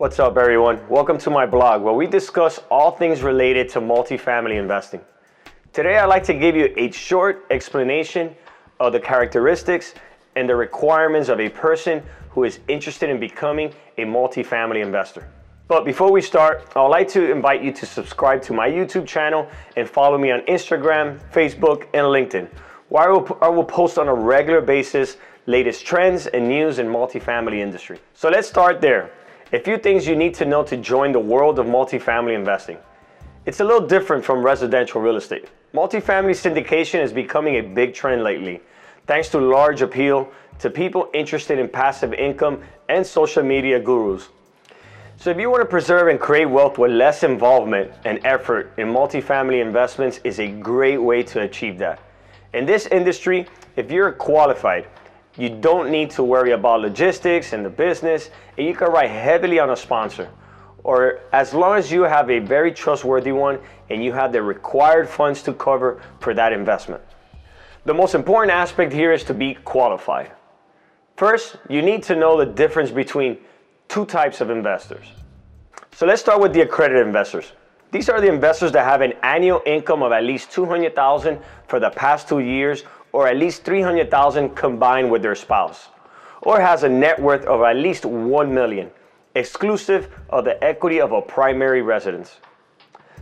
What's up, everyone? Welcome to my blog where we discuss all things related to multifamily investing. Today, I'd like to give you a short explanation of the characteristics and the requirements of a person who is interested in becoming a multifamily investor. But before we start, I'd like to invite you to subscribe to my YouTube channel and follow me on Instagram, Facebook, and LinkedIn, where I will, I will post on a regular basis latest trends and news in multifamily industry. So let's start there. A few things you need to know to join the world of multifamily investing. It's a little different from residential real estate. Multifamily syndication is becoming a big trend lately, thanks to large appeal to people interested in passive income and social media gurus. So if you want to preserve and create wealth with less involvement and effort in multifamily investments is a great way to achieve that. In this industry, if you're qualified, you don't need to worry about logistics and the business, and you can rely heavily on a sponsor or as long as you have a very trustworthy one and you have the required funds to cover for that investment. The most important aspect here is to be qualified. First, you need to know the difference between two types of investors. So let's start with the accredited investors. These are the investors that have an annual income of at least 200,000 for the past 2 years or at least 300,000 combined with their spouse or has a net worth of at least 1 million exclusive of the equity of a primary residence.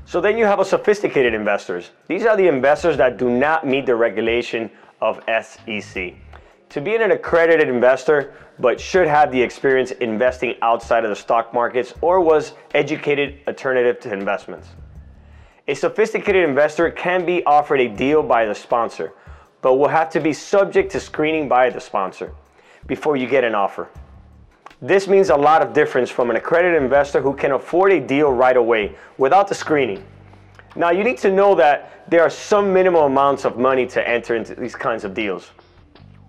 So then you have a sophisticated investors. These are the investors that do not meet the regulation of SEC. To be an accredited investor, but should have the experience investing outside of the stock markets or was educated alternative to investments. A sophisticated investor can be offered a deal by the sponsor, but will have to be subject to screening by the sponsor before you get an offer. This means a lot of difference from an accredited investor who can afford a deal right away without the screening. Now you need to know that there are some minimal amounts of money to enter into these kinds of deals.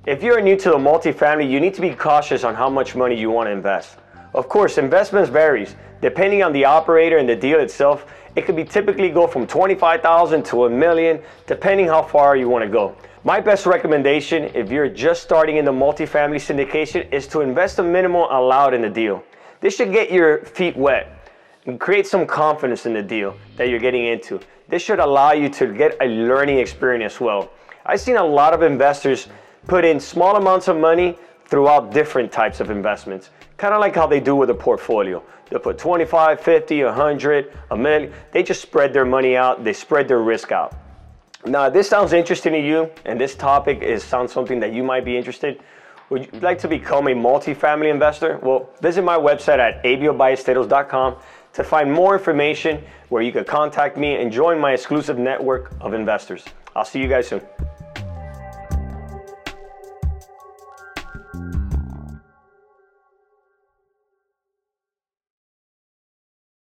If you're new to the multifamily, you need to be cautious on how much money you want to invest. Of course, investments varies. Depending on the operator and the deal itself, it could be typically go from 25,000 to a million, depending how far you want to go. My best recommendation if you're just starting in the multifamily syndication is to invest the minimum allowed in the deal. This should get your feet wet and create some confidence in the deal that you're getting into. This should allow you to get a learning experience as well. I've seen a lot of investors put in small amounts of money throughout different types of investments. Kind of like how they do with a portfolio. They put 25, 50, 100, a million. They just spread their money out. They spread their risk out. Now, this sounds interesting to you, and this topic is sounds something that you might be interested. Would you like to become a multifamily investor? Well, visit my website at abioballesteros.com to find more information where you can contact me and join my exclusive network of investors. I'll see you guys soon.